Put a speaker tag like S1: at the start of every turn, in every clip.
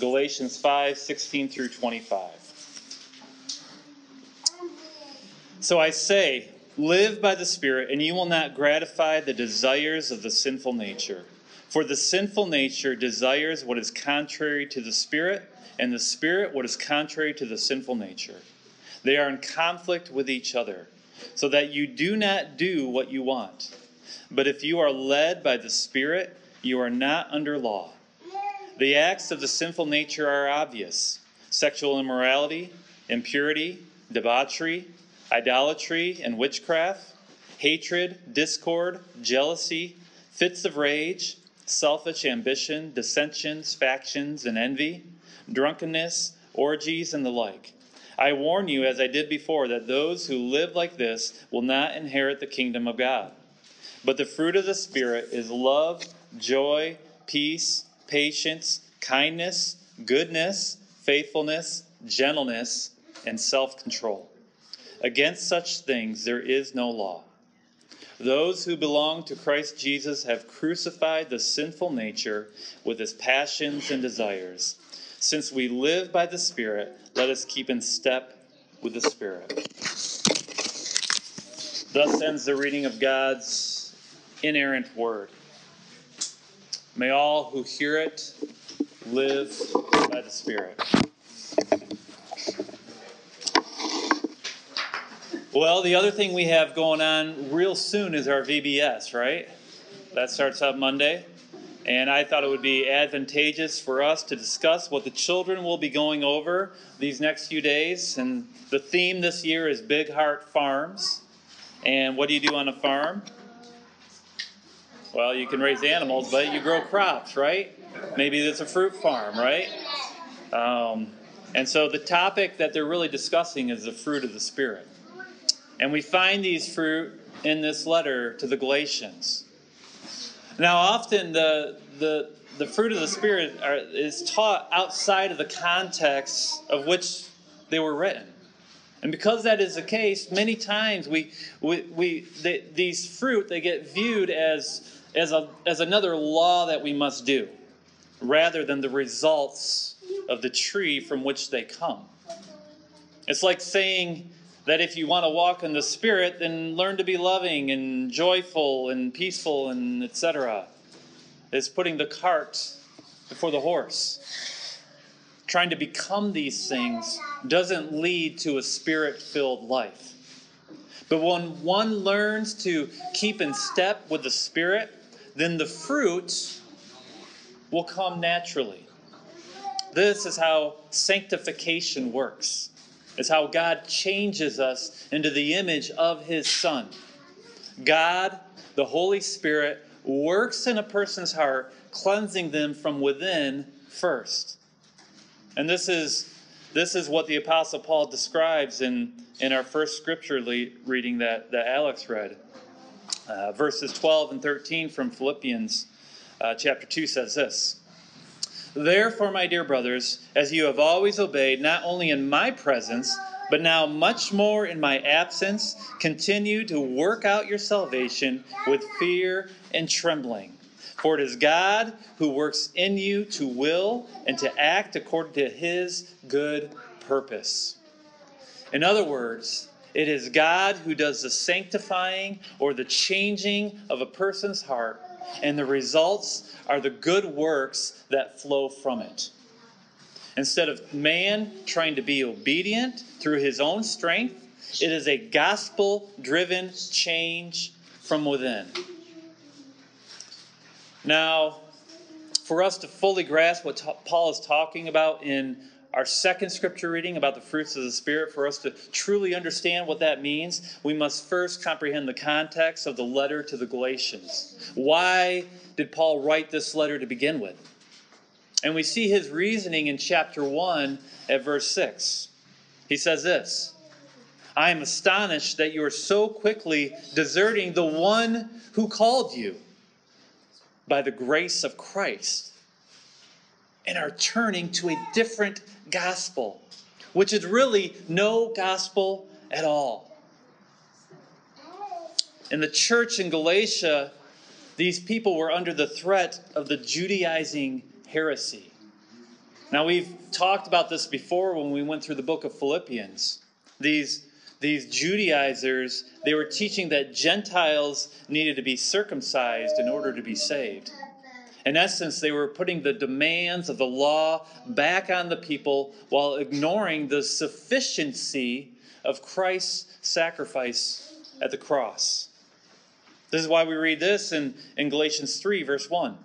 S1: Galatians 5 16 through 25. So I say, live by the Spirit, and you will not gratify the desires of the sinful nature. For the sinful nature desires what is contrary to the Spirit, and the Spirit what is contrary to the sinful nature. They are in conflict with each other, so that you do not do what you want. But if you are led by the Spirit, you are not under law. The acts of the sinful nature are obvious sexual immorality, impurity, debauchery, idolatry and witchcraft, hatred, discord, jealousy, fits of rage, selfish ambition, dissensions, factions, and envy, drunkenness, orgies, and the like. I warn you, as I did before, that those who live like this will not inherit the kingdom of God. But the fruit of the Spirit is love, joy, peace, patience, kindness, goodness, faithfulness, gentleness, and self control. Against such things there is no law. Those who belong to Christ Jesus have crucified the sinful nature with its passions and desires. Since we live by the Spirit, let us keep in step with the Spirit. Thus ends the reading of God's inerrant word. May all who hear it live by the Spirit. Well, the other thing we have going on real soon is our VBS, right? That starts up Monday. And I thought it would be advantageous for us to discuss what the children will be going over these next few days. And the theme this year is Big Heart Farms. And what do you do on a farm? Well, you can raise animals, but you grow crops, right? Maybe it's a fruit farm, right? Um, and so the topic that they're really discussing is the fruit of the Spirit. And we find these fruit in this letter to the Galatians. Now, often the, the, the fruit of the Spirit are, is taught outside of the context of which they were written. And because that is the case, many times we, we, we they, these fruit, they get viewed as, as, a, as another law that we must do, rather than the results of the tree from which they come. It's like saying, that if you want to walk in the Spirit, then learn to be loving and joyful and peaceful and etc. It's putting the cart before the horse. Trying to become these things doesn't lead to a spirit filled life. But when one learns to keep in step with the Spirit, then the fruit will come naturally. This is how sanctification works is how God changes us into the image of His Son. God, the Holy Spirit, works in a person's heart, cleansing them from within first. And this is this is what the Apostle Paul describes in, in our first scripture le- reading that, that Alex read. Uh, verses 12 and 13 from Philippians uh, chapter 2 says this Therefore, my dear brothers, as you have always obeyed, not only in my presence, but now much more in my absence, continue to work out your salvation with fear and trembling. For it is God who works in you to will and to act according to his good purpose. In other words, it is God who does the sanctifying or the changing of a person's heart and the results are the good works that flow from it. Instead of man trying to be obedient through his own strength, it is a gospel driven change from within. Now, for us to fully grasp what Paul is talking about in our second scripture reading about the fruits of the Spirit, for us to truly understand what that means, we must first comprehend the context of the letter to the Galatians. Why did Paul write this letter to begin with? And we see his reasoning in chapter 1 at verse 6. He says this I am astonished that you are so quickly deserting the one who called you by the grace of Christ and are turning to a different gospel, which is really no gospel at all. In the church in Galatia, these people were under the threat of the Judaizing heresy. Now, we've talked about this before when we went through the book of Philippians. These, these Judaizers, they were teaching that Gentiles needed to be circumcised in order to be saved. In essence, they were putting the demands of the law back on the people while ignoring the sufficiency of Christ's sacrifice at the cross. This is why we read this in, in Galatians 3, verse 1.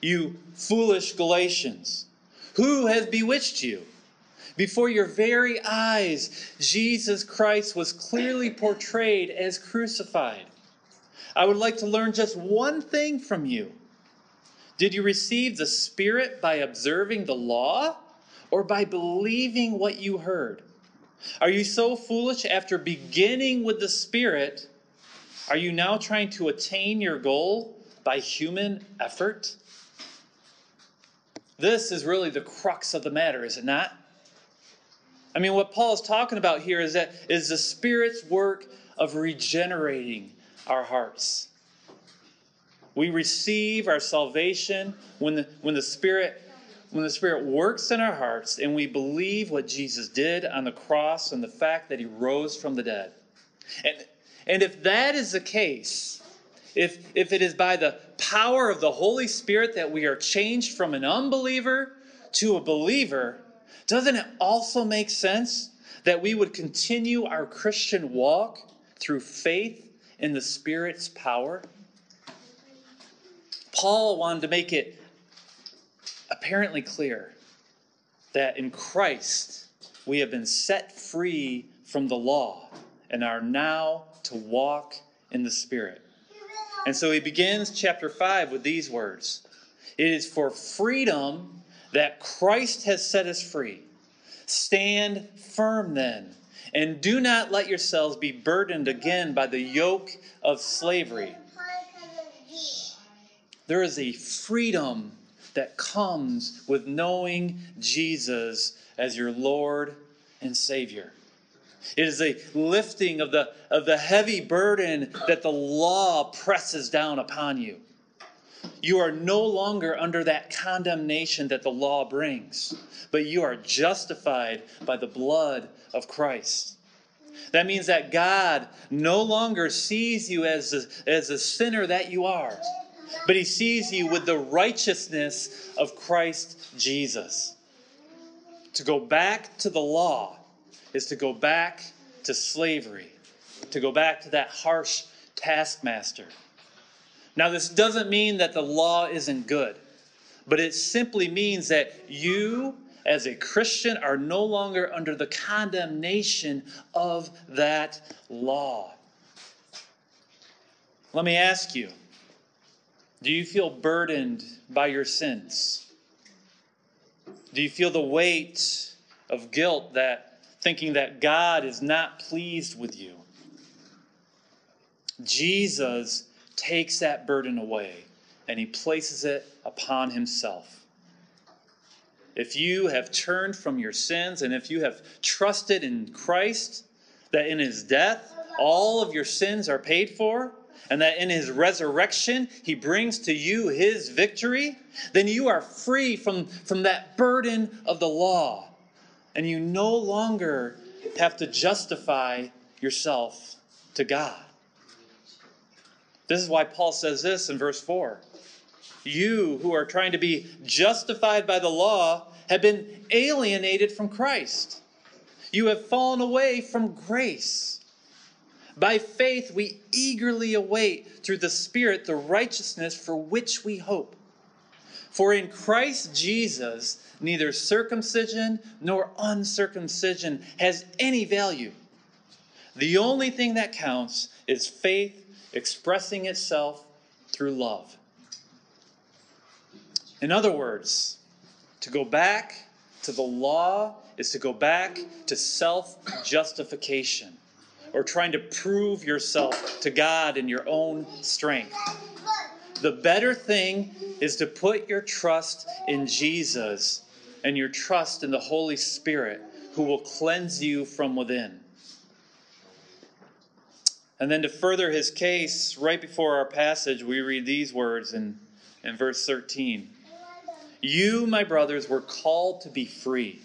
S1: You foolish Galatians. Who has bewitched you? Before your very eyes, Jesus Christ was clearly portrayed as crucified. I would like to learn just one thing from you. Did you receive the Spirit by observing the law or by believing what you heard? Are you so foolish after beginning with the Spirit? Are you now trying to attain your goal by human effort? This is really the crux of the matter, is it not? I mean, what Paul is talking about here is that is the Spirit's work of regenerating our hearts. We receive our salvation when the, when the Spirit when the Spirit works in our hearts and we believe what Jesus did on the cross and the fact that He rose from the dead. And, and if that is the case, if, if it is by the power of the Holy Spirit that we are changed from an unbeliever to a believer, doesn't it also make sense that we would continue our Christian walk through faith in the Spirit's power? Paul wanted to make it apparently clear that in Christ we have been set free from the law and are now to walk in the Spirit. And so he begins chapter 5 with these words It is for freedom that Christ has set us free. Stand firm then, and do not let yourselves be burdened again by the yoke of slavery. There is a freedom that comes with knowing Jesus as your Lord and Savior. It is a lifting of the, of the heavy burden that the law presses down upon you. You are no longer under that condemnation that the law brings, but you are justified by the blood of Christ. That means that God no longer sees you as a, as a sinner that you are, but He sees you with the righteousness of Christ Jesus. To go back to the law is to go back to slavery, to go back to that harsh taskmaster. Now, this doesn't mean that the law isn't good, but it simply means that you, as a Christian, are no longer under the condemnation of that law. Let me ask you do you feel burdened by your sins? Do you feel the weight of guilt that thinking that God is not pleased with you. Jesus takes that burden away and he places it upon himself. If you have turned from your sins and if you have trusted in Christ, that in his death all of your sins are paid for, and that in his resurrection he brings to you his victory, then you are free from, from that burden of the law and you no longer have to justify yourself to God. This is why Paul says this in verse 4. You who are trying to be justified by the law have been alienated from Christ. You have fallen away from grace. By faith, we eagerly await through the Spirit the righteousness for which we hope. For in Christ Jesus, neither circumcision nor uncircumcision has any value. The only thing that counts is faith expressing itself through love. In other words, to go back to the law is to go back to self justification or trying to prove yourself to God in your own strength. The better thing is to put your trust in Jesus and your trust in the Holy Spirit who will cleanse you from within. And then to further his case, right before our passage, we read these words in, in verse 13 You, my brothers, were called to be free,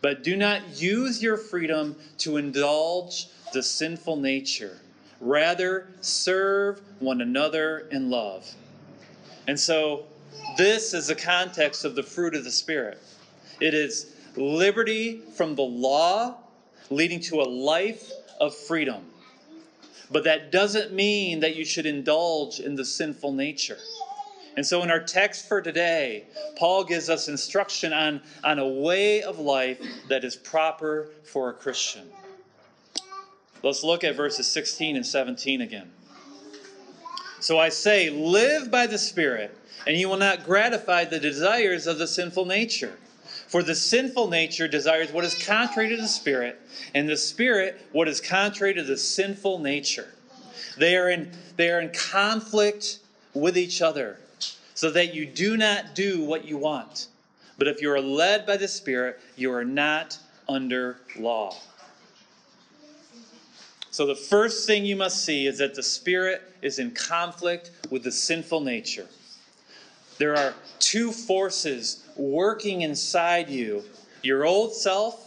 S1: but do not use your freedom to indulge the sinful nature. Rather, serve one another in love. And so, this is the context of the fruit of the Spirit it is liberty from the law, leading to a life of freedom. But that doesn't mean that you should indulge in the sinful nature. And so, in our text for today, Paul gives us instruction on, on a way of life that is proper for a Christian. Let's look at verses 16 and 17 again. So I say, live by the Spirit, and you will not gratify the desires of the sinful nature. For the sinful nature desires what is contrary to the Spirit, and the Spirit what is contrary to the sinful nature. They are in, they are in conflict with each other so that you do not do what you want. But if you are led by the Spirit, you are not under law. So the first thing you must see is that the Spirit is in conflict with the sinful nature. There are two forces working inside you your old self,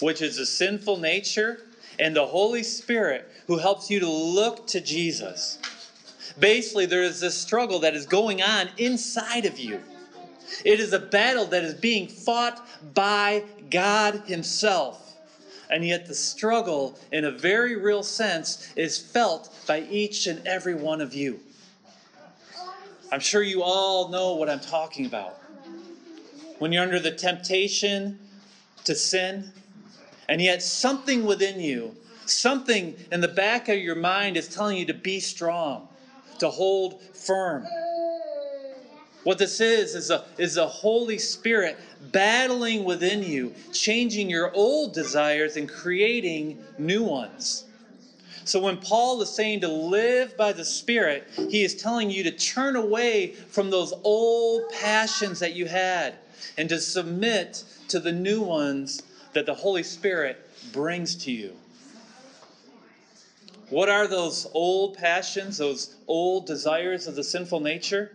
S1: which is the sinful nature, and the Holy Spirit, who helps you to look to Jesus. Basically, there is this struggle that is going on inside of you. It is a battle that is being fought by God Himself. And yet, the struggle, in a very real sense, is felt by each and every one of you. I'm sure you all know what I'm talking about. When you're under the temptation to sin, and yet something within you, something in the back of your mind is telling you to be strong, to hold firm. What this is is a, is Holy Spirit battling within you, changing your old desires and creating new ones. So when Paul is saying to live by the Spirit, he is telling you to turn away from those old passions that you had and to submit to the new ones that the Holy Spirit brings to you. What are those old passions, those old desires of the sinful nature?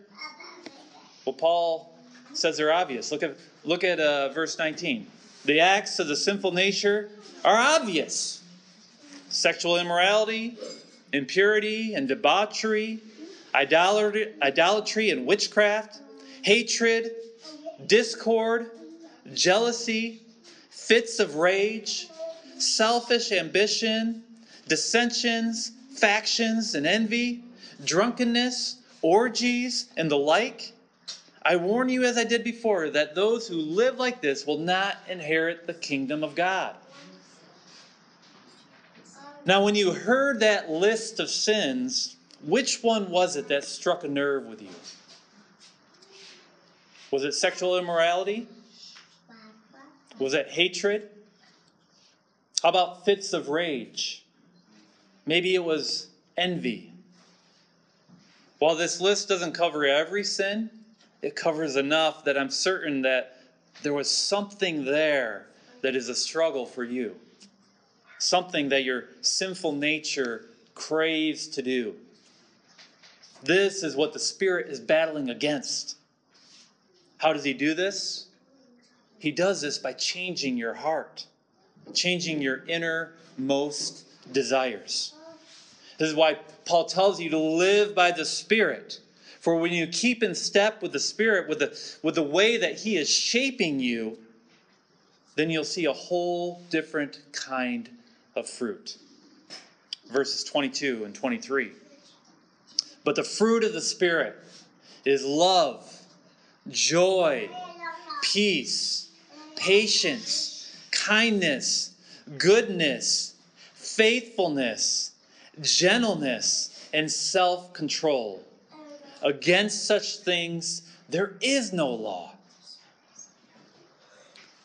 S1: Well, Paul says they're obvious. Look at, look at uh, verse 19. The acts of the sinful nature are obvious sexual immorality, impurity and debauchery, idolatry, idolatry and witchcraft, hatred, discord, jealousy, fits of rage, selfish ambition dissensions, factions, and envy, drunkenness, orgies, and the like. I warn you, as I did before, that those who live like this will not inherit the kingdom of God. Now, when you heard that list of sins, which one was it that struck a nerve with you? Was it sexual immorality? Was it hatred? How about fits of rage? Maybe it was envy. While this list doesn't cover every sin, it covers enough that I'm certain that there was something there that is a struggle for you. Something that your sinful nature craves to do. This is what the Spirit is battling against. How does He do this? He does this by changing your heart, changing your innermost desires. This is why Paul tells you to live by the Spirit. For when you keep in step with the Spirit, with the, with the way that He is shaping you, then you'll see a whole different kind of fruit. Verses 22 and 23. But the fruit of the Spirit is love, joy, peace, patience, kindness, goodness, faithfulness gentleness, and self control. Against such things there is no law.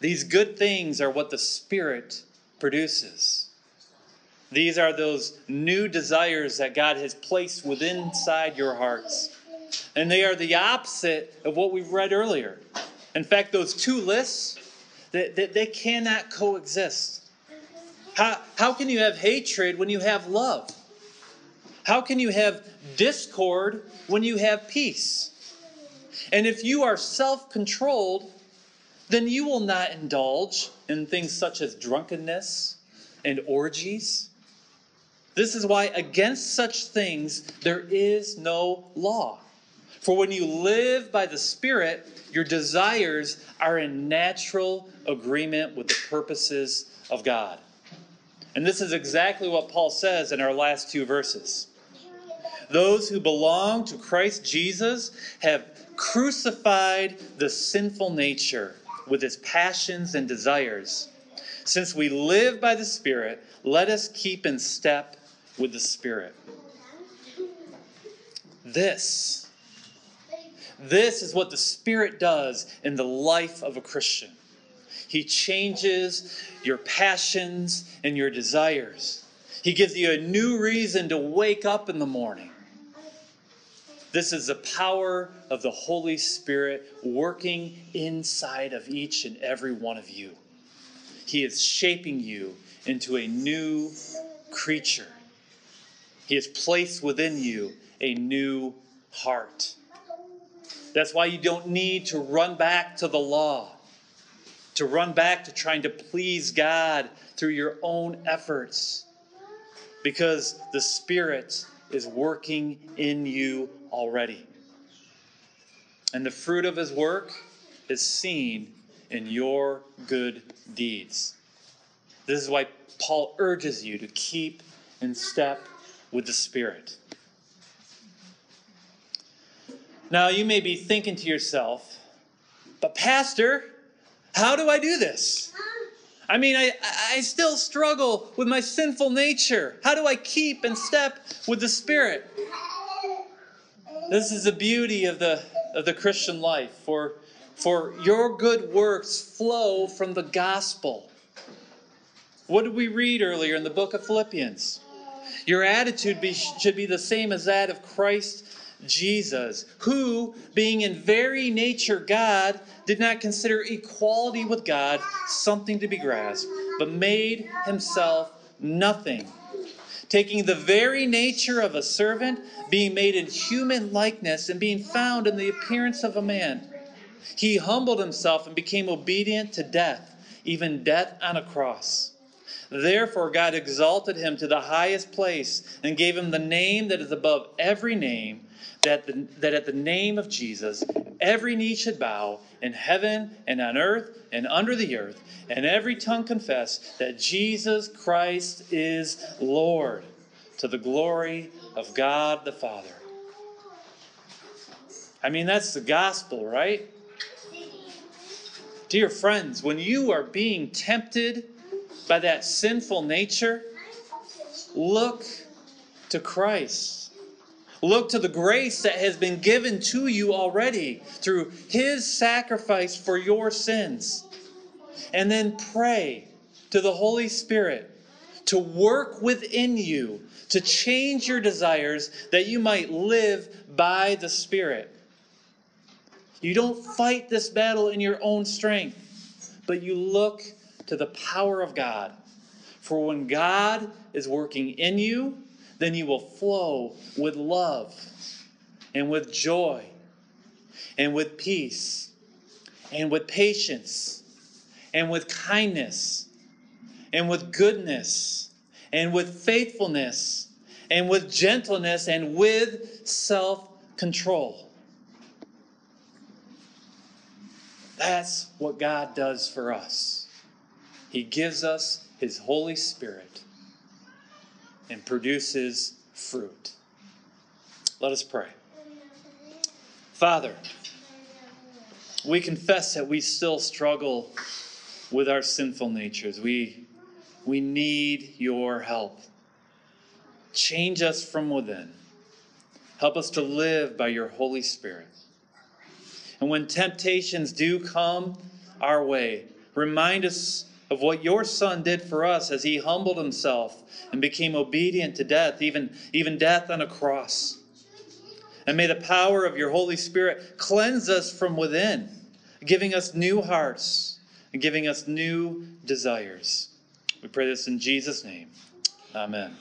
S1: These good things are what the Spirit produces. These are those new desires that God has placed within inside your hearts. And they are the opposite of what we've read earlier. In fact, those two lists, they, they, they cannot coexist. How, how can you have hatred when you have love? How can you have discord when you have peace? And if you are self controlled, then you will not indulge in things such as drunkenness and orgies. This is why against such things there is no law. For when you live by the Spirit, your desires are in natural agreement with the purposes of God. And this is exactly what Paul says in our last two verses. Those who belong to Christ Jesus have crucified the sinful nature with its passions and desires. Since we live by the Spirit, let us keep in step with the Spirit. This, this is what the Spirit does in the life of a Christian. He changes your passions and your desires. He gives you a new reason to wake up in the morning. This is the power of the Holy Spirit working inside of each and every one of you. He is shaping you into a new creature. He has placed within you a new heart. That's why you don't need to run back to the law, to run back to trying to please God through your own efforts, because the Spirit is working in you already. And the fruit of His work is seen in your good deeds. This is why Paul urges you to keep in step with the Spirit. Now, you may be thinking to yourself, but, Pastor, how do I do this? I mean, I, I still struggle with my sinful nature. How do I keep in step with the Spirit? This is the beauty of the, of the Christian life. For, for your good works flow from the gospel. What did we read earlier in the book of Philippians? Your attitude be, should be the same as that of Christ Jesus, who, being in very nature God, did not consider equality with God something to be grasped, but made himself nothing. Taking the very nature of a servant, being made in human likeness, and being found in the appearance of a man, he humbled himself and became obedient to death, even death on a cross. Therefore, God exalted him to the highest place and gave him the name that is above every name, that, the, that at the name of Jesus every knee should bow in heaven and on earth and under the earth, and every tongue confess that Jesus Christ is Lord, to the glory of God the Father. I mean, that's the gospel, right? Dear friends, when you are being tempted by that sinful nature, look to Christ. Look to the grace that has been given to you already through His sacrifice for your sins. And then pray to the Holy Spirit to work within you to change your desires that you might live by the Spirit. You don't fight this battle in your own strength, but you look to the power of God. For when God is working in you, then you will flow with love and with joy and with peace and with patience and with kindness and with goodness and with faithfulness and with gentleness and with self control. That's what God does for us. He gives us His Holy Spirit and produces fruit. Let us pray. Father, we confess that we still struggle with our sinful natures. We, we need your help. Change us from within. Help us to live by your Holy Spirit. And when temptations do come our way, remind us of what your Son did for us as he humbled himself and became obedient to death, even, even death on a cross. And may the power of your Holy Spirit cleanse us from within, giving us new hearts and giving us new desires. We pray this in Jesus' name. Amen.